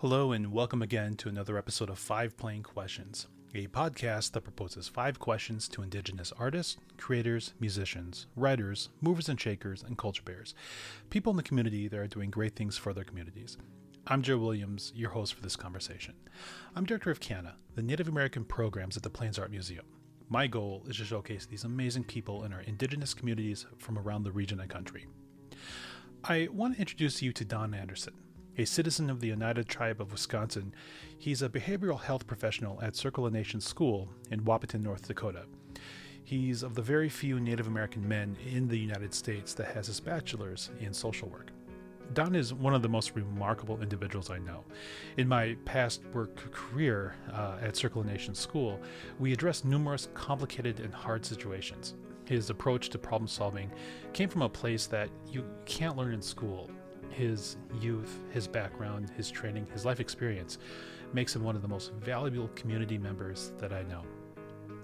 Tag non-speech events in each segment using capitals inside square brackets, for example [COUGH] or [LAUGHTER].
Hello, and welcome again to another episode of Five Plain Questions, a podcast that proposes five questions to Indigenous artists, creators, musicians, writers, movers and shakers, and culture bearers, people in the community that are doing great things for their communities. I'm Joe Williams, your host for this conversation. I'm director of CANA, the Native American programs at the Plains Art Museum. My goal is to showcase these amazing people in our Indigenous communities from around the region and country. I want to introduce you to Don Anderson a citizen of the Oneida Tribe of Wisconsin. He's a behavioral health professional at Circle of Nations School in Wahpeton, North Dakota. He's of the very few Native American men in the United States that has his bachelor's in social work. Don is one of the most remarkable individuals I know. In my past work career uh, at Circle of Nations School, we addressed numerous complicated and hard situations. His approach to problem solving came from a place that you can't learn in school his youth, his background, his training, his life experience makes him one of the most valuable community members that I know.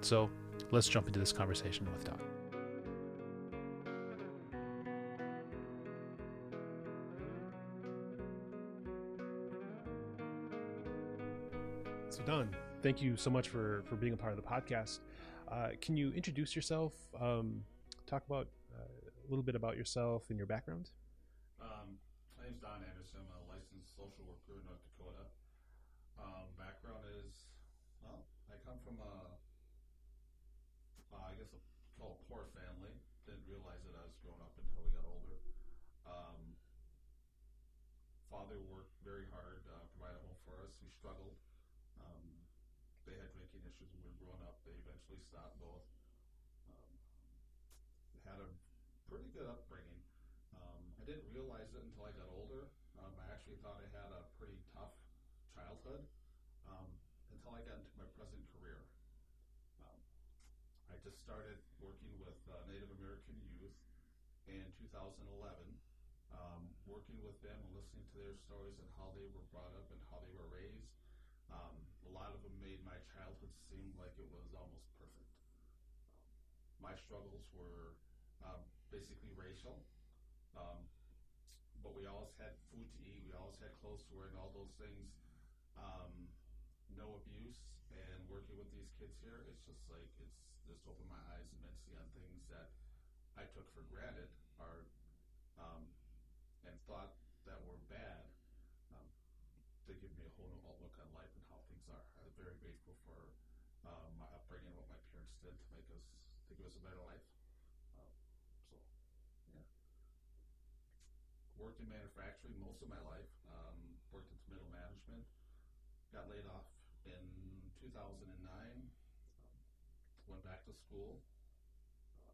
So let's jump into this conversation with Don. So, Don, thank you so much for, for being a part of the podcast. Uh, can you introduce yourself? Um, talk about uh, a little bit about yourself and your background? My name's Don Anderson. I'm a licensed social worker in North Dakota. Um, background is, well, I come from a, uh, I guess, a, called a poor family. Didn't realize it I was growing up until we got older. Um, father worked very hard, uh, provide a home for us. We struggled. Um, they had drinking issues when we were growing up. They eventually stopped both. Um, had a pretty good upbringing. Um, I didn't realize it until I got older. Um, I actually thought I had a pretty tough childhood um, until I got into my present career. Um, I just started working with uh, Native American youth in 2011, um, working with them and listening to their stories and how they were brought up and how they were raised. Um, a lot of them made my childhood seem like it was almost perfect. my struggles were basically racial. Um, but we always had food to eat. We always had clothes to wear and all those things. Um, no abuse. And working with these kids here, it's just like it's just opened my eyes immensely on things that I took for granted are um, and thought that were bad. Um, to give me a whole new outlook on life and how things are. I'm very grateful for um, my upbringing, and what my parents did to make us to give us a better life. worked in manufacturing most of my life. Um, worked into middle management. Got laid off in 2009. Um, went back to school. Uh,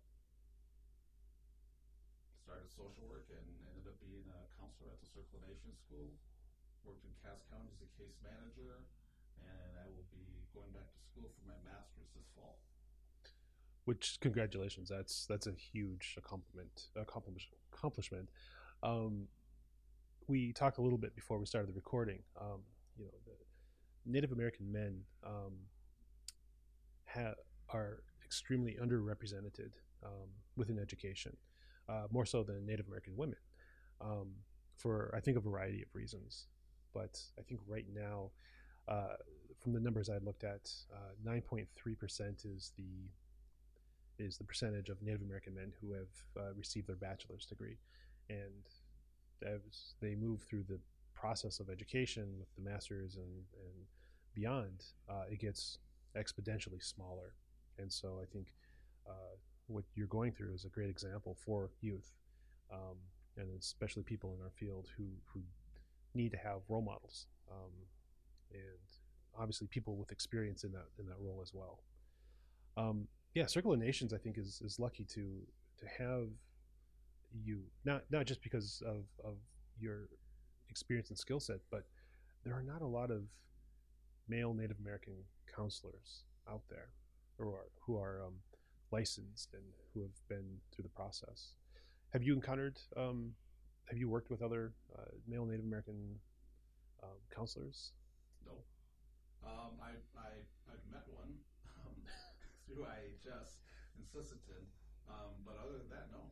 started social work and ended up being a counselor at the Circle School. Worked in Cass County as a case manager, and I will be going back to school for my master's this fall which congratulations that's that's a huge accomplishment accomplishment accomplishment um, we talked a little bit before we started the recording. Um, you know, Native American men um, ha- are extremely underrepresented um, within education, uh, more so than Native American women, um, for I think a variety of reasons. But I think right now, uh, from the numbers I looked at, uh, 9.3% is the is the percentage of Native American men who have uh, received their bachelor's degree and as they move through the process of education with the masters and, and beyond, uh, it gets exponentially smaller. And so I think uh, what you're going through is a great example for youth, um, and especially people in our field who, who need to have role models, um, and obviously people with experience in that in that role as well. Um, yeah, Circle of Nations I think is is lucky to to have you not not just because of of your experience and skill set, but there are not a lot of male Native American counselors out there who are who are um, licensed and who have been through the process. Have you encountered? Um, have you worked with other uh, male Native American um, counselors? No. Um, I, I I've met one through IHS in Sisseton, but other than that, no.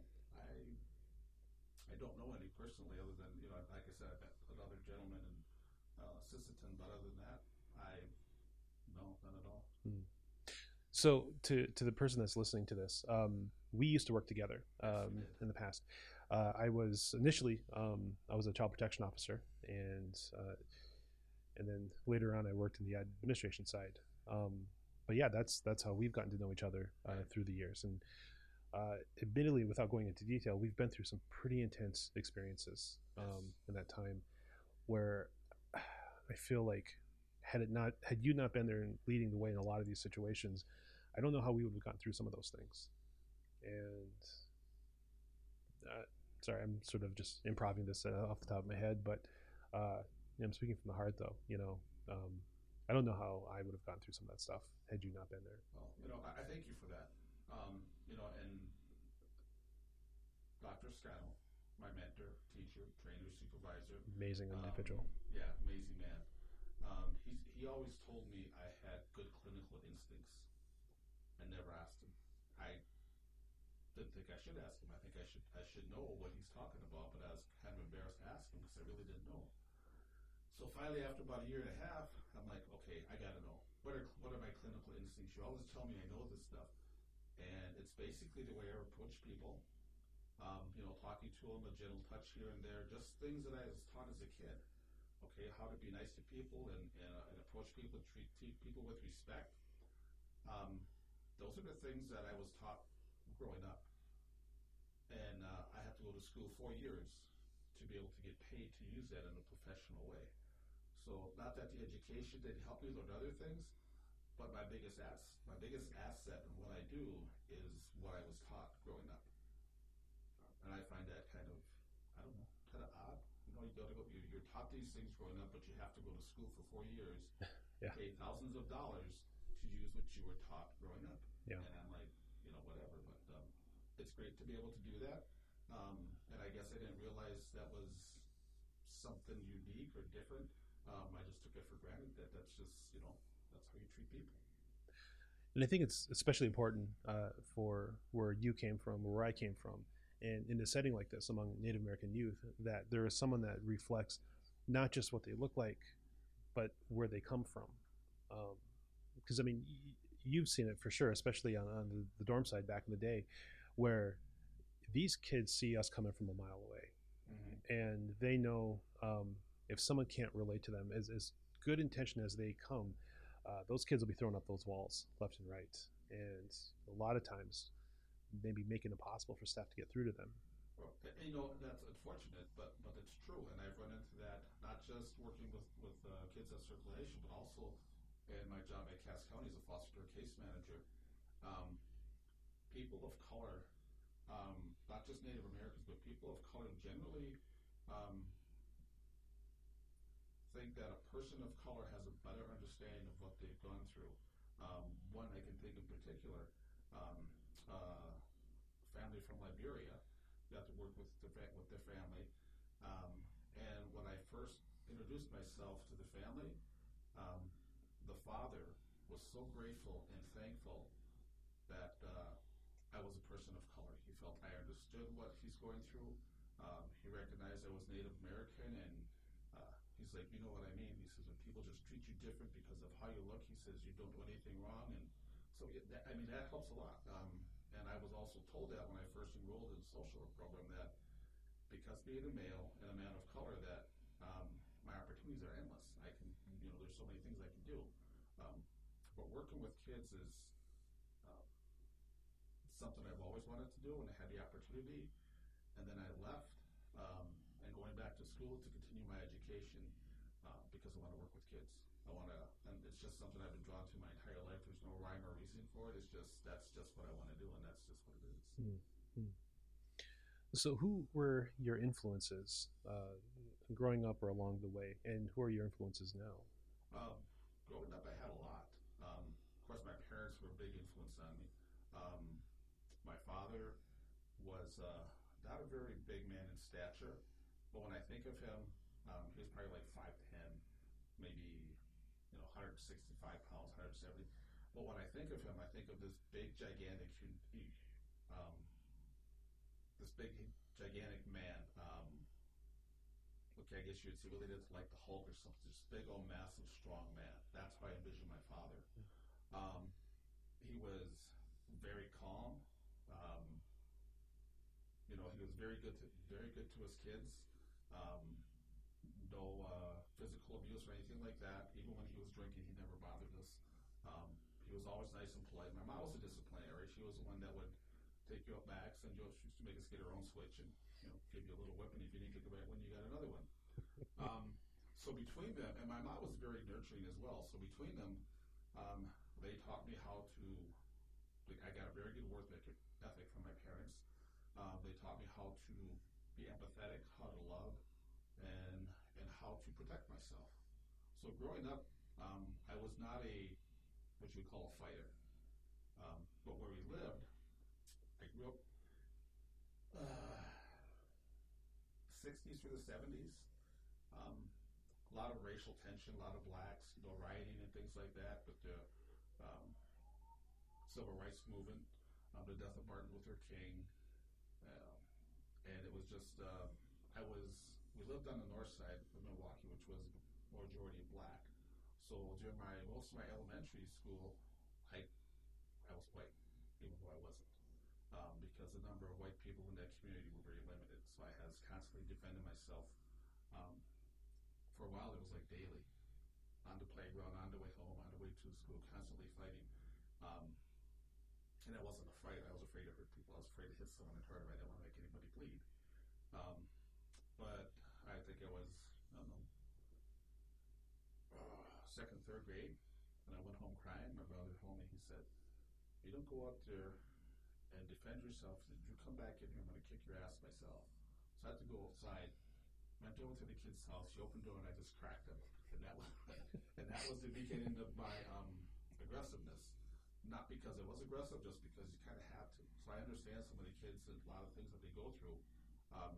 I don't know any personally, other than you know, like I said, I met another gentleman in uh, Sisseton, but other than that, I no, none at all. So to to the person that's listening to this, um, we used to work together um, did. in the past. Uh, I was initially um, I was a child protection officer, and uh, and then later on I worked in the administration side. Um, but yeah, that's that's how we've gotten to know each other uh, Right. through the years. And uh, admittedly, without going into detail, we've been through some pretty intense experiences um, in that time, where I feel like had it not had you not been there and leading the way in a lot of these situations, I don't know how we would have gotten through some of those things. And uh, sorry, I'm sort of just improving this uh, off the top of my head, but uh, I'm speaking from the heart, though. You know, um, I don't know how I would have gone through some of that stuff had you not been there. Well, you know, I, I thank you for that. Um, you know, and Dr. Scannell, my mentor, teacher, trainer, supervisor, Amazing um, individual. yeah, amazing man. Um, he's, he always told me I had good clinical instincts. I never asked him. I didn't think I should ask him. I think I should I should know what he's talking about, but I was kind of embarrassed to ask him because I really didn't know. So finally, after about a year and a half, I'm like, okay, I gotta know. What are what are my clinical instincts? You always tell me I know this stuff, and it's basically the way I approach people. Um, you know, talking to them, a gentle touch here and there, just things that I was taught as a kid. Okay, how to be nice to people and and, uh, and approach people, treat, treat people with respect. Um, those are the things that I was taught growing up, and uh, I had to go to school four years to be able to get paid to use that in a professional way. So not that the education didn't help me learn other things, but my biggest ass, my biggest asset in what I do is what I was taught growing up. And I find that kind of, I don't know, kind of odd. You know, you go to go, you're, you're taught these things growing up, but you have to go to school for four years, [LAUGHS] Yeah. pay thousands of dollars to use what you were taught growing up. Yeah. And I'm like, you know, whatever. But um, it's great to be able to do that. Um, and I guess I didn't realize that was something unique or different. Um, I just took it for granted that that's just, you know, that's how you treat people. and I think it's especially important uh, for where you came from, or where I came from, and in a setting like this among Native American youth, that there is someone that reflects not just what they look like, but where they come from. Because I mean, y- you've seen it for sure, especially on, on the, the dorm side back in the day, where these kids see us coming from a mile away, and they know um, if someone can't relate to them, as, as good intention as they come, uh, those kids will be throwing up those walls left and right, and a lot of times, maybe making it impossible for staff to get through to them. Well, you know, that's unfortunate, but but it's true, and I've run into that not just working with with uh, kids at circulation, but also in my job at Cass County as a foster care case manager. Um, people of color, um, not just Native Americans, but people of color generally um, think that a person of color has a better understanding of what they've gone through. Um, one I can think in particular, um, uh, family from Liberia got to work with the with their family. Um, and when I first introduced myself to the family, um, the father was so grateful and thankful that uh, I was a person of color. He felt I understood what he's going through. Um, he recognized I was Native American, and he's like, you know what I mean. He says when people just treat you different because of how you look, he says you don't do anything wrong, and so yeah, that, I mean that helps a lot. Um, and I was also told that when I first enrolled in the social work program that because being a male and a man of color that um, my opportunities are endless. I can, you know, there's so many things I can do. Um, but working with kids is uh, something I've always wanted to do, and I had the opportunity. And then I left um, and going back to school to continue my education because I want to work with kids. I want to, and it's just something I've been drawn to my entire life. There's no rhyme or reason for it. It's just that's just what I want to do, and that's just what it is. So, who were your influences uh, growing up or along the way, and who are your influences now? Um, growing up, I had a lot. Um, of course, my parents were a big influence on me. Um, my father was uh, not a very big man in stature, but when I think of him, um, he was probably like five maybe you know 165 pounds, 170. But when I think of him, I think of this big, gigantic, um, this big, gigantic man um, with I guess you'd say related to like the Hulk or something, just big old massive strong man. That's how I envision my father. Um, he was very calm. Um, you know, he was very good to very good to his kids. Um, no uh, physical abuse or anything like that. Even when he was drinking, he never bothered us. Um, he was always nice and polite. My mom was a disciplinary. She was the one that would take you up back, send you up, she used to make us get her own switch and you know give you a little whipping if you didn't get the right one, you got another one. [LAUGHS] um, so between them, and my mom was very nurturing as well. So between them, um, they taught me how to. Like, I got a very good work ethic ethic from my parents. Um, they taught me how to be empathetic, how to love, how to protect myself. So growing up, um, I was not a what you would call a fighter. Um, but where we lived, I grew up uh, 60s through the 70s. Um, a lot of racial tension, a lot of blacks, you know, rioting and things like that. But the um, civil rights movement, um, the death of Martin Luther King, uh, and it was just uh, I was we lived on the north side of Milwaukee, which was majority black. So during my most of my elementary school, I I was white, even though I wasn't, um, because the number of white people in that community were very limited. So I was constantly defending myself. Um, for a while, it was like daily, on the playground, on the way home, on the way to school, constantly fighting. Um, and that wasn't a fight. I was afraid to hurt people. I was afraid to hit someone and hurt them. I didn't want to make anybody bleed. Um, but I think I was, I don't know, uh, second, third grade, and I went home crying. My brother told me, he said, "You don't go out there and defend yourself. If you come back in here, I'm going to kick your ass myself." So I had to go outside. Went over to the kid's house. She opened the door, and I just cracked him. And that was, [LAUGHS] and that was the beginning of my um, aggressiveness. Not because I was aggressive, just because you kind of had to. So I understand some of the kids and a lot of things that they go through. Um,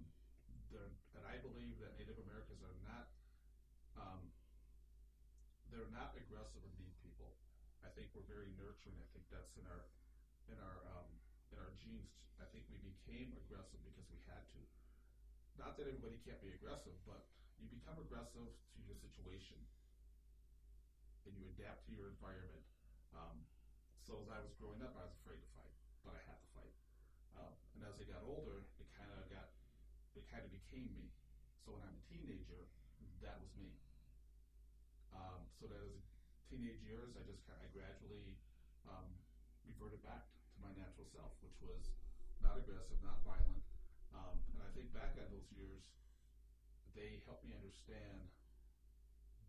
and I believe that Native Americans are not they're not aggressive or mean people. I think we're very nurturing. I think that's in our in our um, in our genes. I think we became aggressive because we had to. Not that everybody can't be aggressive, but you become aggressive to your situation, and you adapt to your environment. Um, so as I was growing up, I was afraid to fight, but I had to fight. Uh, and as I got older, it kind of got it kind of became me. So when I'm a teenager, that was me. So that as teenage years, I just of gradually um, reverted back to my natural self, which was not aggressive, not violent. Um, and I think back on those years, they helped me understand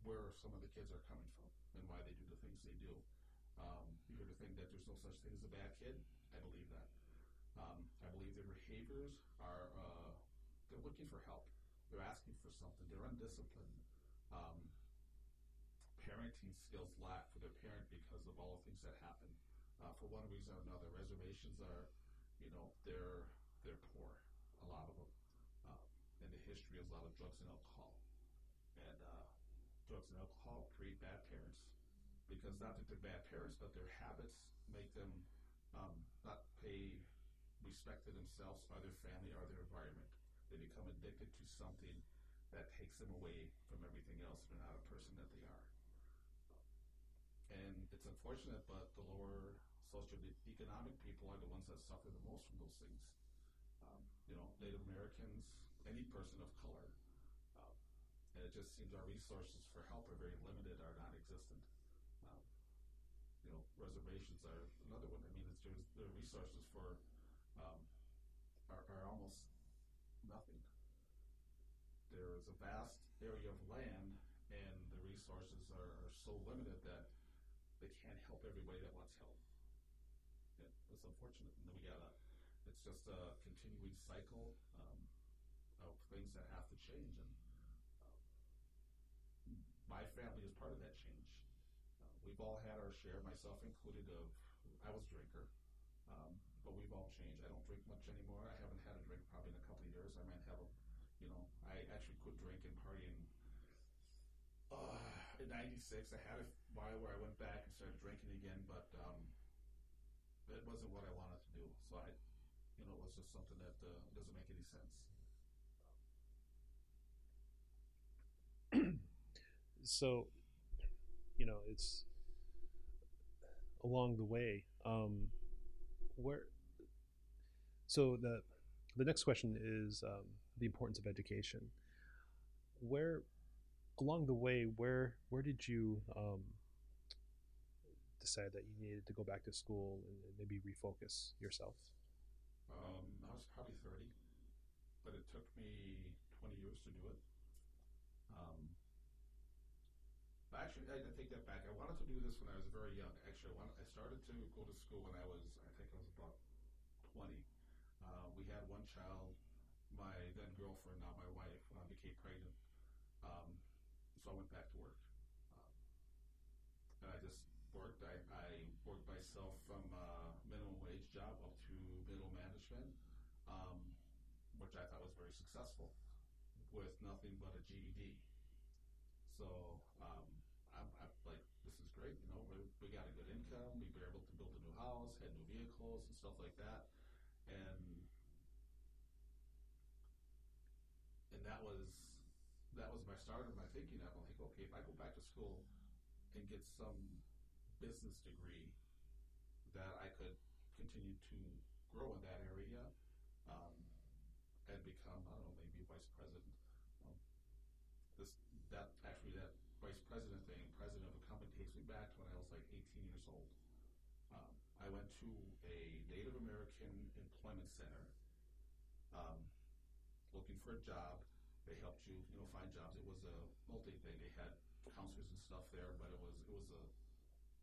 where some of the kids are coming from and why they do the things they do. Um, you hear the thing that there's no such thing as a bad kid. I believe that. Um, I believe their behaviors are uh, they're looking for help. They're asking for something. They're undisciplined. Um, parenting skills lack for their parent because of all the things that happen. Uh, for one reason or another, reservations are, you know, they're they're poor a lot of them. Uh, and the history is a lot of drugs and alcohol. And uh, drugs and alcohol create bad parents because not that they're bad parents, but their habits make them um, not pay respect to themselves by their family or their environment. They become addicted to something that takes them away from everything else. They're not a person that they are. And it's unfortunate, but the lower socioeconomic people are the ones that suffer the most from those things um, you know, Native Americans, any person of color. Um, and it just seems our resources for help are very limited or non-existent. Um, you know, reservations are another one. I mean, it's just the resources for um, are, are almost nothing. There is a vast area of land, and the resources are, are so limited that they can't help everybody that wants help. Yeah, it's unfortunate. And then we got a it's just a continuing cycle um, of things that have to change, and uh, my family is part of that change. Uh, we've all had our share, myself included, of I was a drinker, um, but we've all changed. I don't drink much anymore. I haven't had a drink probably in a couple of years. I might have a, you know, I actually quit drinking, partying. Uh, in '96, I had a where I went back and started drinking again, but um, it wasn't what I wanted to do. So I you know, it was just something that uh, doesn't make any sense. [CLEARS THROAT] so you know it's along the way um where so the the next question is um, the importance of education where along the way where where did you um, decide that you needed to go back to school and maybe refocus yourself Um, I was probably 30, but it took me 20 years to do it. Um, actually, I, I take that back. I wanted to do this when I was very young. Actually, I, wanted, I started to go to school when I was, I think I was about 20. Uh, we had one child. My then girlfriend, now my wife, uh, became pregnant. Um, so I went back to work. Um, and I just worked. I, I worked myself from uh, minimum wage job up to middle management, um, which I thought was very successful with nothing but a GED. So um, I'm, I'm like, this is great. You know, we, we got a good income. We were able to build a new house, had new vehicles and stuff like that, and and that was that was my start of my thinking. I'm like, okay, if I go back to school and get some business degree that I could continue to grow in that area um, and become, I don't know, maybe vice president. Um, this that actually that vice president thing, president of a company, takes me back to when I was like 18 years old. Um, I went to a Native American employment center um, looking for a job. They helped you, you know, find jobs. It was a multi thing. They had counselors and stuff there, but it was it was a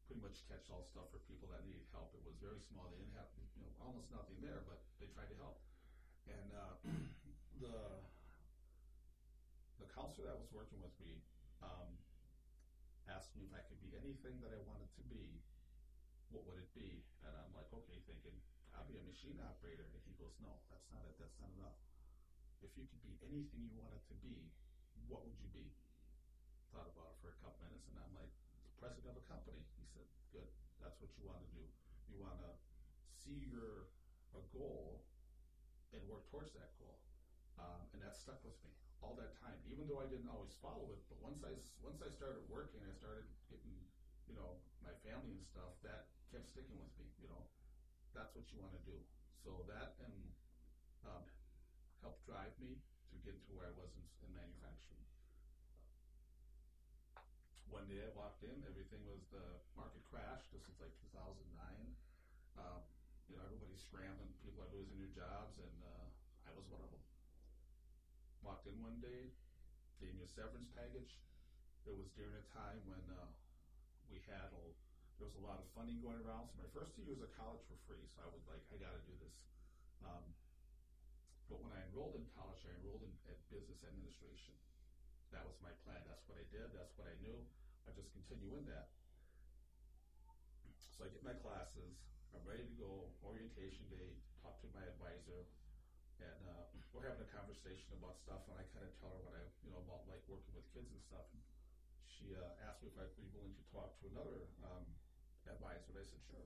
pretty much catch-all stuff for people that needed help. It was very small. They didn't have you know almost nothing there, but they tried to help. And uh, [CLEARS THROAT] the the counselor that was working with me um, asked me if I could be anything that I wanted to be. What would it be? And I'm like, okay, thinking I'll be a machine operator. And he goes, no, that's not it. That's not enough. If you could be anything you wanted to be, what would you be? Thought about it for a couple minutes, and I'm like, president of a company. He said, good. That's what you want to do. You want to see your a goal and work towards that goal. Um, and that stuck with me all that time, even though I didn't always follow it. But once I once I started working, I started getting you know my family and stuff. That kept sticking with me. You know, that's what you want to do. So that and um, helped drive me to get to where I was in, in manufacturing. One day I walked in, everything was the market crash. This was like 2009. Um, you know, everybody's scrambling, people are losing their jobs, and uh, I was one of them. Walked in one day, gave me a severance package. It was during a time when uh, we had a, there was a lot of funding going around. So my first two years of college were free, so I was like, I got to do this. Um, but when I enrolled in college, I enrolled in at business administration. That was my plan. That's what I did. That's what I knew. I just continue in that. So I get my classes. I'm ready to go. Orientation day. Talk to my advisor, and uh, we're having a conversation about stuff. And I kind of tell her what I, you know, about like working with kids and stuff. And she uh, asked me if I'd be willing to talk to another um, advisor. And I said sure.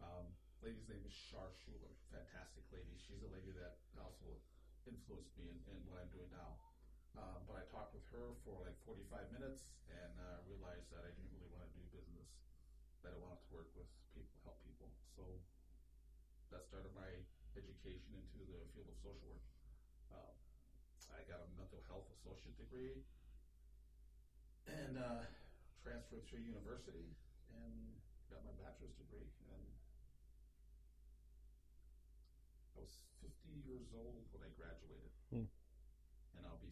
Um, lady's name is Shar Schuler. Fantastic lady. She's a lady that also influenced me in, in what I'm doing now. Um, but I talked with her for like 45 minutes and uh, realized that I didn't really want to do business, that I wanted to work with people, help people. So that started my education into the field of social work. Um, I got a mental health associate degree and uh, transferred to university and got my bachelor's degree. And I was 50 years old when I graduated Hmm.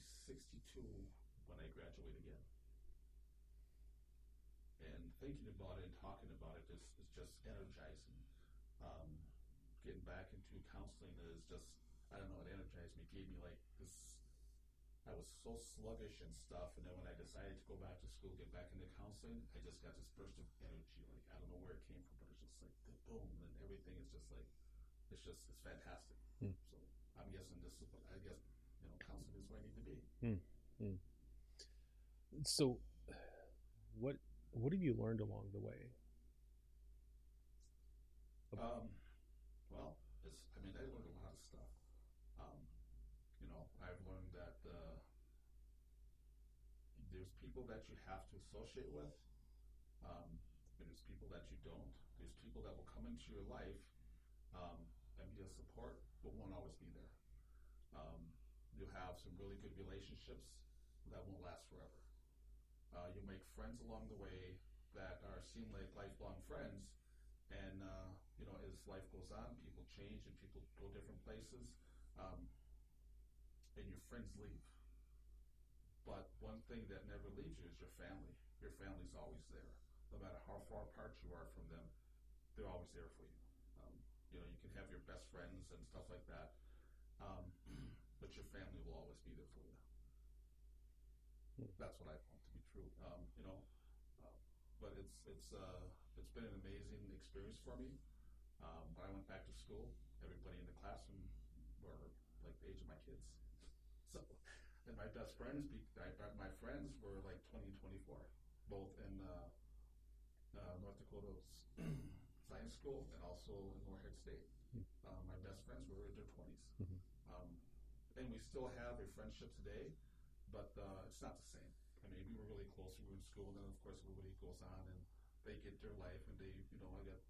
And I'll be 62 when I graduate again. And thinking about it and talking about it is, is just energizing. Um, getting back into counseling is just, I don't know, it energized me, gave me like this. I was so sluggish and stuff, and then when I decided to go back to school, get back into counseling, I just got this burst of energy. Like I don't know where it came from, but it's just like the boom, and everything is just like, it's just, it's fantastic. Hmm. So I'm guessing this is what I guess you know, counseling is where I need to be. Hmm. So, what what have you learned along the way? Um, well, it's, I mean, I learned a lot of stuff. Um, you know, I've learned that uh, there's people that you have to associate with, um, and there's people that you don't. There's people that will come into your life um, and be a support, but won't always be there. Um, you'll have some really good relationships that won't last forever. Uh, you'll make friends along the way that are seem like lifelong friends, and uh, you know as life goes on, people change and people go different places, um, and your friends leave. But one thing that never leaves you is your family. Your family's always there, no matter how far apart you are from them. They're always there for you. Um, you know, you can have your best friends and stuff like that, um, [CLEARS THROAT] but your family will always be there for you. Hmm. That's what I found to be true. Um, you know, uh, but it's it's uh, it's been an amazing experience for me. Um, when I went back to school, everybody in the classroom were like the age of my kids. [LAUGHS] So, and my best friends, be, I, my friends were like 20 and 24, both in uh, uh, North Dakota's [CLEARS THROAT] science school and also in Moorhead State. Hmm. Uh, my best friends were in their 20s. And we still have a friendship today, but uh, it's not the same. I mean, we were really close. We were in school, and then of course everybody goes on and they get their life, and they, you know, I got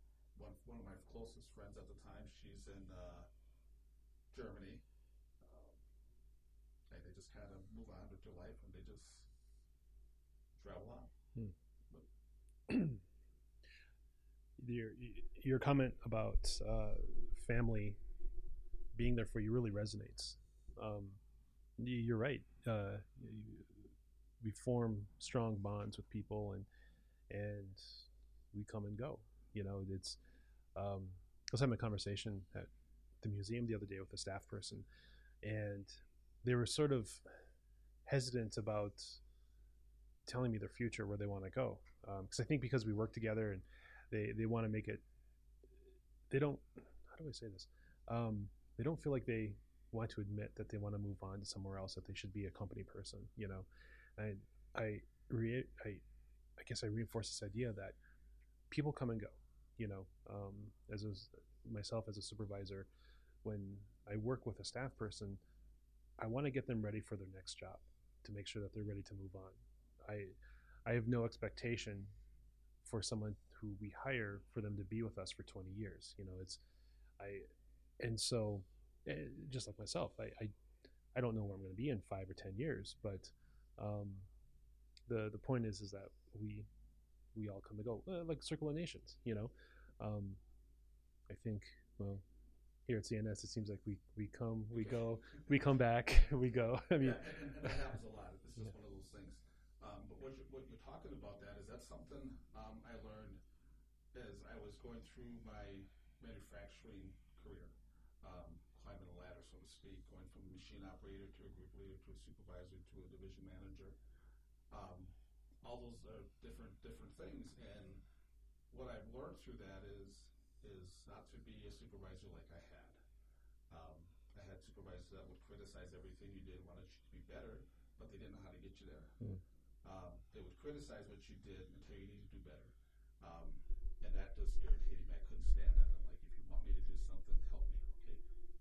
one one of my closest friends at the time. She's in uh, Germany, um, and they just kind of move on with their life, and they just travel on. [CLEARS THROAT] your your comment about uh, family being there for you really resonates. Um, you're right. Uh, we form strong bonds with people, and and we come and go. You know, it's. Um, I was having a conversation at the museum the other day with a staff person, and they were sort of hesitant about telling me their future, where they want to go, because I think because we work together and they they want to make it they don't how do i say this um, they don't feel like they want to admit that they want to move on to somewhere else that they should be a company person you know? And i re- i i guess i reinforce this idea that people come and go you know? Um, as a, myself as a supervisor when i work with a staff person i want to get them ready for their next job to make sure that they're ready to move on. I i have no expectation for someone who we hire for them to be with us for 20 years you know? It's i and so just like myself i i, I don't know where i'm going to be in five or ten years but um the the point is is that we we all come and go uh, like circle of nations you know um i think well here at cns it seems like we we come we go we come back [LAUGHS] we go i mean yeah, and, and that happens a lot. It's just Yeah. one of those things. Um, but what you're, what you're talking about that is that something um, I learned as I was going through my manufacturing career, um, climbing the ladder, so to speak, going from machine operator to a group leader to a supervisor to a division manager. Um, all those are different different things, and what I've learned through that is is not to be a supervisor like I had. Um, I had supervisors that would criticize everything you did, wanted you to be better, but they didn't know how to get you there. Mm. Um, they would criticize what you did and tell you need to do better. Um, and that just irritated me. I couldn't stand that. I'm like, if you want me to do something, help me. Okay.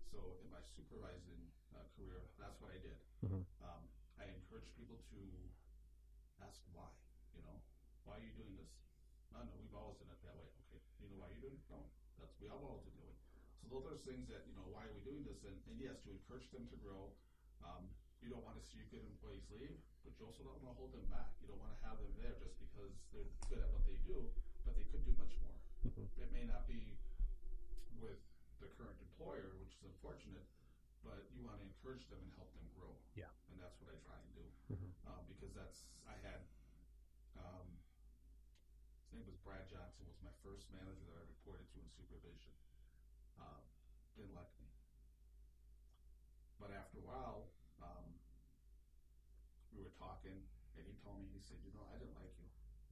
So in my supervising uh, career, that's what I did. Mhm. Um, I encouraged people to ask why. You know, why are you doing this? No, no, we've always done it that way. Okay. You know why you're doing it? No, that's we all always been doing. So those are things that you know. Why are we doing this? And, and yes, to encourage them to grow. Um, you don't want to see good employees leave, but you also don't want to hold them back. You don't want to have them there just because they're good at what they do, but they could do much more. Mhm. It may not be with the current employer, which is unfortunate, but you want to encourage them and help them grow. Yeah. And that's what I try and do Mhm. um, because that's I had. Um, his name was Brad Johnson. Was my first manager that I reported to in supervision. Um, didn't like me, but after a while, um, we were talking, and he told me he said, "You know, I didn't like you.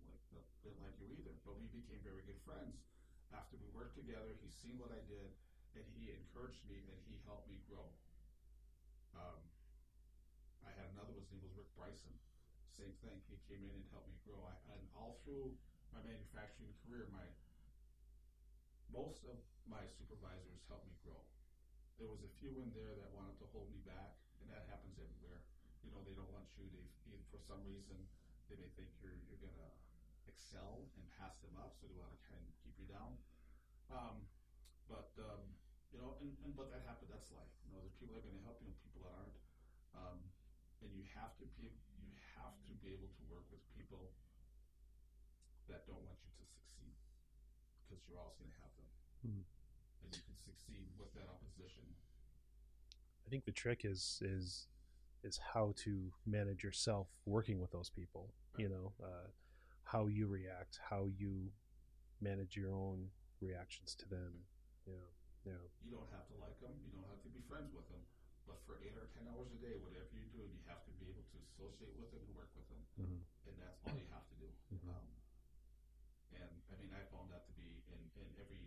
Like, no, didn't like you either, but we became very good friends. After we worked together, he seen what I did, and he encouraged me, and he helped me grow. Um, I had another one, his name was Rick Bryson. Same thing. He came in and helped me grow. I, and all through my manufacturing career, my most of my supervisors helped me grow. There was a few in there that wanted to hold me back, and that happens everywhere. You know, they don't want you to, for some reason, they may think you're you're gonna excel and pass them up, so they want to kind of keep you down. Um, but um, you know, and, and but that happened. That's life. You know, there's people that are going to help you, and people that aren't. Um, and you have to be you have to be able to work with people that don't want you to succeed because you're always going to have them, Mhm. and you can succeed with that opposition. I think the trick is is is how to manage yourself working with those people. You know, uh, how you react, how you manage your own reactions to them. You know, yeah. You don't have to like them. You don't have to be friends with them. But for eight or ten hours a day, whatever you do, you have to be able to associate with them and work with them, Mhm. and that's all you have to do. Mhm. Um, and I mean, I found that to be in, in every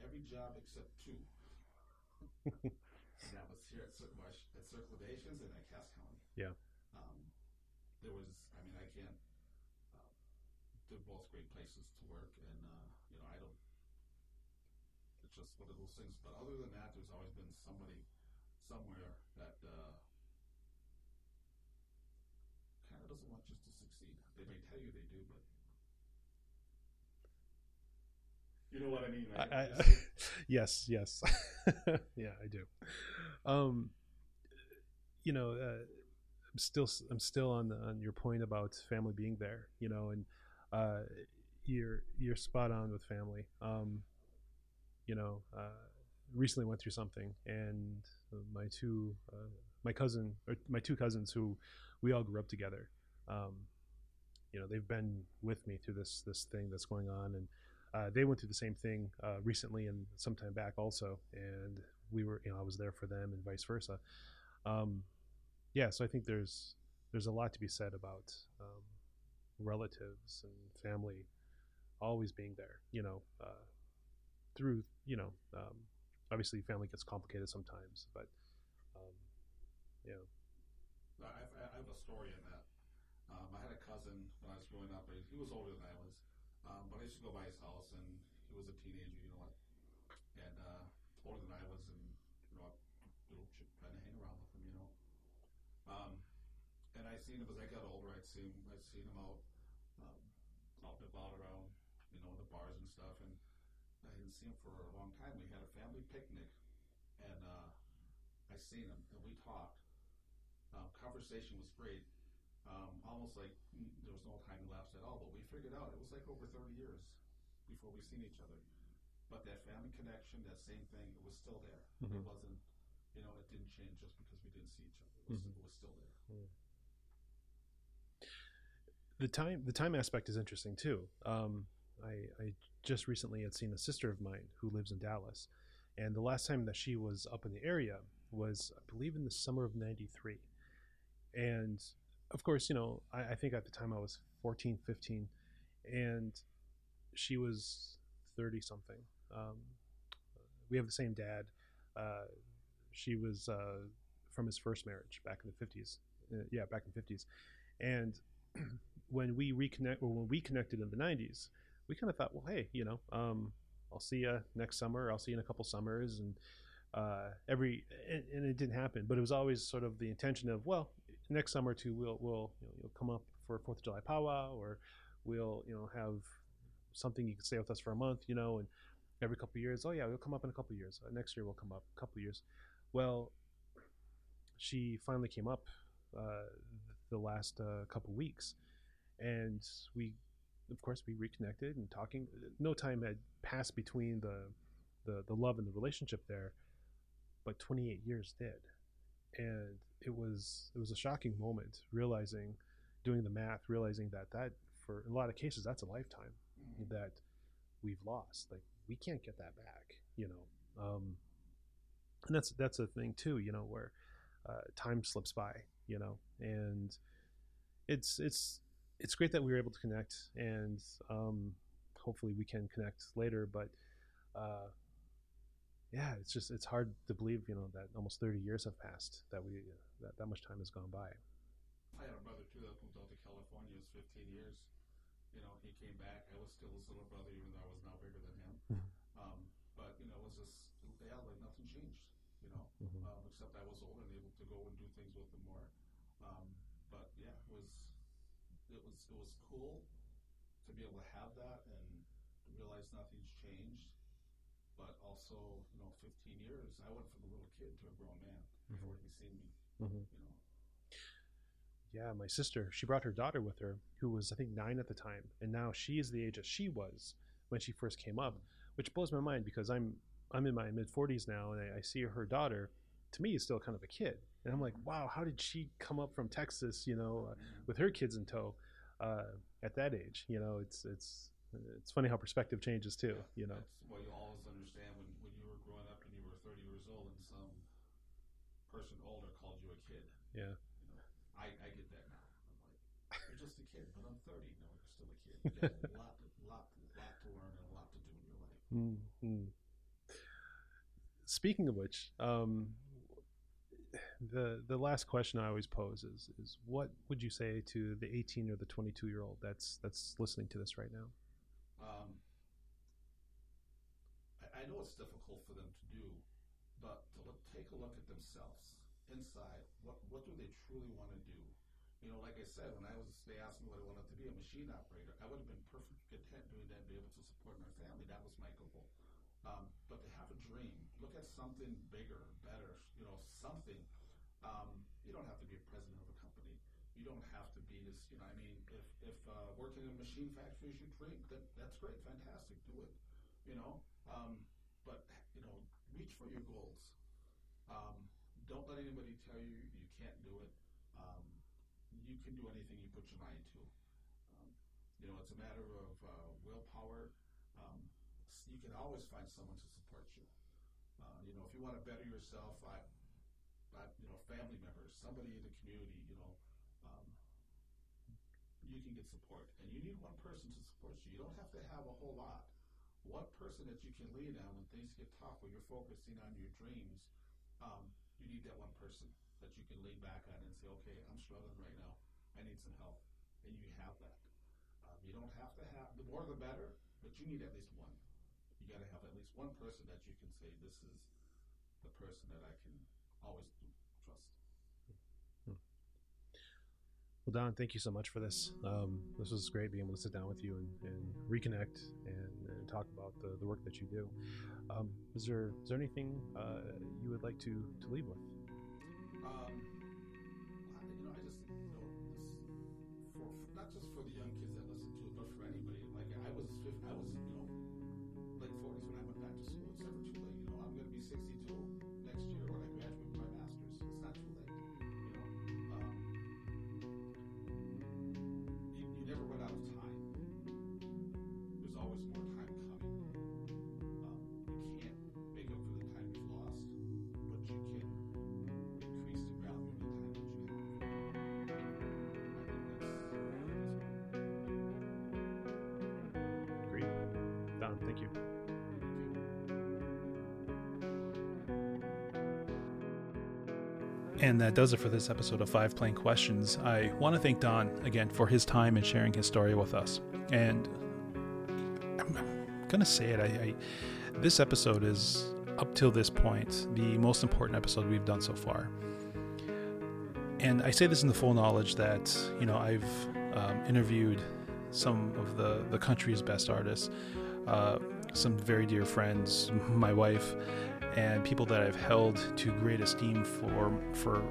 every job except two. and that was here at Circle at Circle of Nations and at Cass County. Yeah. Um, there was, I mean, I can't. Uh, they're both great places to work, and uh, you know, I don't. Just one of those things. But other than that, there's always been somebody somewhere that uh, kind of doesn't want you to succeed. They may tell you they do, but you know what I mean, right? I, I, [LAUGHS] yes, yes, [LAUGHS] yeah, I do. Um, you know, uh, I'm still I'm still on the, on your point about family being there. You know, and uh, you're you're spot on with family. Um, you know, uh, recently went through something, and my two uh, my cousin or my two cousins who we all grew up together. Um, you know, they've been with me through this this thing that's going on, and uh, they went through the same thing uh, recently and some time back also, and we were, you know, I was there for them and vice versa. Um, yeah, so I think there's there's a lot to be said about um, relatives and family always being there. You know, uh, through you know, um, obviously family gets complicated sometimes, but um, yeah, I have, I have a story in that. Um, I had a cousin when I was growing up. He he was older than I was, um, but I used to go by his house, and he was a teenager, you know what, and uh, older than I was, and you know, you know, trying to hang around with him, you know. Um, and I seen him as I got older. I'd seen I'd seen him out, um, out and about around, you know, the bars and stuff, and didn't see him for a long time. We had a family picnic, and uh, I seen him, and we talked. Um, conversation was great. Um, almost like mm, there was no time elapsed at all, but we figured out it was like over 30 years before we seen each other. But that family connection, that same thing, it was still there. It Mhm. wasn't, you know, it didn't change just because we didn't see each other. It was, Mhm. it was still there. the time the time aspect is interesting too. Um, I, I just recently had seen a sister of mine who lives in Dallas, and the last time that she was up in the area was, I believe, in the summer of '93. And of course, you know, I, I think at the time I was 14, 15, and she was 30 something. Um, we have the same dad. Uh, she was uh, from his first marriage back in the 50s. Uh, yeah, back in the 50s. And [CLEARS THROAT] when we reconnect or when we connected in the 90s we kind of thought well hey you know um, i'll see you next summer i'll see you in a couple summers and uh, every and, and it didn't happen but it was always sort of the intention of well next summer too we'll we'll you know, you'll come up for fourth of july powwow or we'll you know have something you can stay with us for a month you know and every couple years oh yeah we'll come up in a couple years uh, next year we'll come up a couple years. Well she finally came up uh, the last uh, couple weeks and we of course we reconnected and talking no time had passed between the the, the love and the relationship there but 28 years did. And it was it was a shocking moment realizing doing the math realizing that that for a lot of cases that's a lifetime that we've lost. Like we can't get that back you know um and that's that's a thing too you know where uh, time slips by you know and it's it's it's great that we were able to connect and um hopefully we can connect later but uh yeah it's just it's hard to believe you know that almost 30 years have passed that we that, that much time has gone by I had a brother too that moved out to California. It was 15 years. You know, he came back. I was still his little brother, even though I was now bigger than him. Mhm. Um, but you know, it was just yeah, like nothing changed. You know, Mhm. um, except I was old and able to go and do things with him more. Um, it was it was cool to be able to have that and realize nothing's changed. But also, you know, 15 years, I went from a little kid to a grown man before he seen me. Mhm. You know, Yeah, my sister, she brought her daughter with her, who was I think nine at the time, and now she is the age that she was when she first came up, which blows my mind because I'm I'm in my mid forties now, and I, I see her daughter. To me, is still kind of a kid, and I'm like, wow, how did she come up from Texas? You know, uh, with her kids in tow, uh, at that age. You know, it's it's it's funny how perspective changes too. You know, That's what you always understand when, when you were growing up and you were 30 years old and some person older called you a kid. yeah, You know, I, I get that now. I'm like, you're just a kid, but I'm 30. No, you're still a kid. You got a lot, lot, lot to learn and a lot to do in your life. Mm-hmm. Speaking of which, um, the the last question I always pose is is what would you say to the 18 or the 22 year old that's that's listening to this right now? Um, I, I know it's difficult for them to do, but to look, take a look at themselves inside. What what do they truly want to do? You know, like I said, when I was they asked me what I wanted to be a machine operator, I would have been perfectly content doing that and be able to support my family. That was my goal. Um, but to have a dream, look at something bigger, better. You know, something. Um, you don't have to be a president of a company. You don't have to be this. You know, I mean, if if uh, working in machine factory is your dream, that that's great, fantastic, do it. You know, um, but you know, reach for your goals. Um, don't let anybody tell you you can't do it. Um, you can do anything you put your mind to. Um, you know, it's a matter of uh, willpower. Um, you can always find someone to support you. Uh, you know, if you want to better yourself, I, I, you know, family members, somebody in the community, you know, um, you can get support. And you need one person to support you. You don't have to have a whole lot. One person that you can lean on when things get tough, when you're focusing on your dreams, um, you need that one person that you can lean back on and say, okay, I'm struggling right now. I need some help. And you have that. Um, you don't have to have, the more the better, but you need at least one. You got to have at least one person that you can say, this is the person that I can always trust. Well, Don, thank you so much for this. Um, this was great being able to sit down with you and, and reconnect and, and talk about the, the work that you do. Um, is there is there anything uh, you would like to to leave with? Um, I, you know, I just, you know, this, for, for not just for the young kids that listen to it, but for anybody. Like I was, I was, you know, late forties when I went back to school. It's never too late. You know, I'm going to be 62 next And that does it for this episode of Five Plain Questions. I want to thank Don again for his time and sharing his story with us. And I'm going to say it. I, I, this episode is, up till this point, the most important episode we've done so far. And I say this in the full knowledge that, you know, I've um, interviewed some of the, the country's best artists, uh, some very dear friends, my wife, and people that I've held to great esteem for for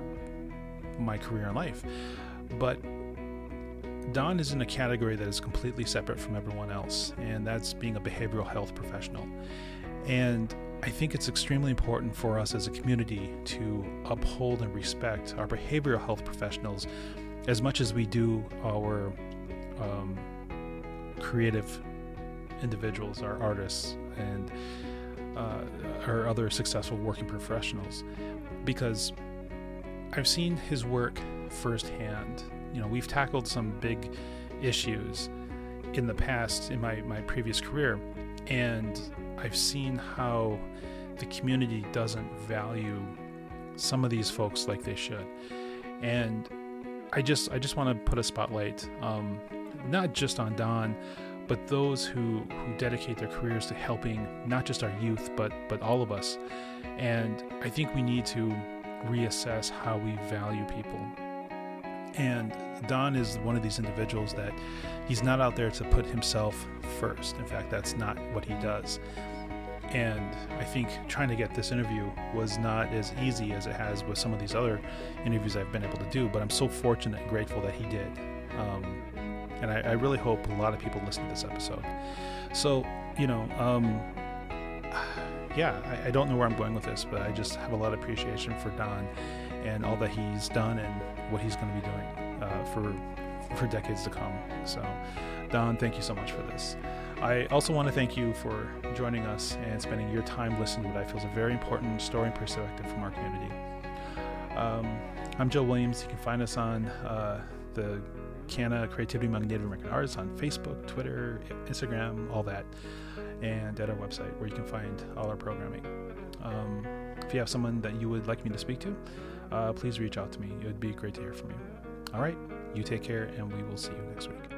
my career in life. But Don is in a category that is completely separate from everyone else, and that's being a behavioral health professional. And I think it's extremely important for us as a community to uphold and respect our behavioral health professionals as much as we do our um, creative individuals, our artists, and uh, or other successful working professionals because I've seen his work firsthand. You know, we've tackled some big issues in the past in my, my previous career, and I've seen how the community doesn't value some of these folks like they should. And I just I just want to put a spotlight, um, not just on Don, but those who who dedicate their careers to helping not just our youth but but all of us and i think we need to reassess how we value people And Don is one of these individuals that he's not out there to put himself first. In fact, that's not what he does. And I think trying to get this interview was not as easy as it has with some of these other interviews I've been able to do, but I'm so fortunate and grateful that he did. Um, and I, I, really hope a lot of people listen to this episode. So, you know, um, yeah, I, I, don't know where I'm going with this, but I just have a lot of appreciation for Don and all that he's done and what he's going to be doing uh, for for decades to come. So, Don, thank you so much for this. I also want to thank you for joining us and spending your time listening to what I feel is a very important story and perspective from our community. Um, I'm Joe Williams. You can find us on uh, the CANA Creativity Among Native American Artists on Facebook, Twitter, Instagram, all that, and at our website where you can find all our programming. Um, if you have someone that you would like me to speak to, uh, please reach out to me. It would be great to hear from you. All right, you take care, and we will see you next week.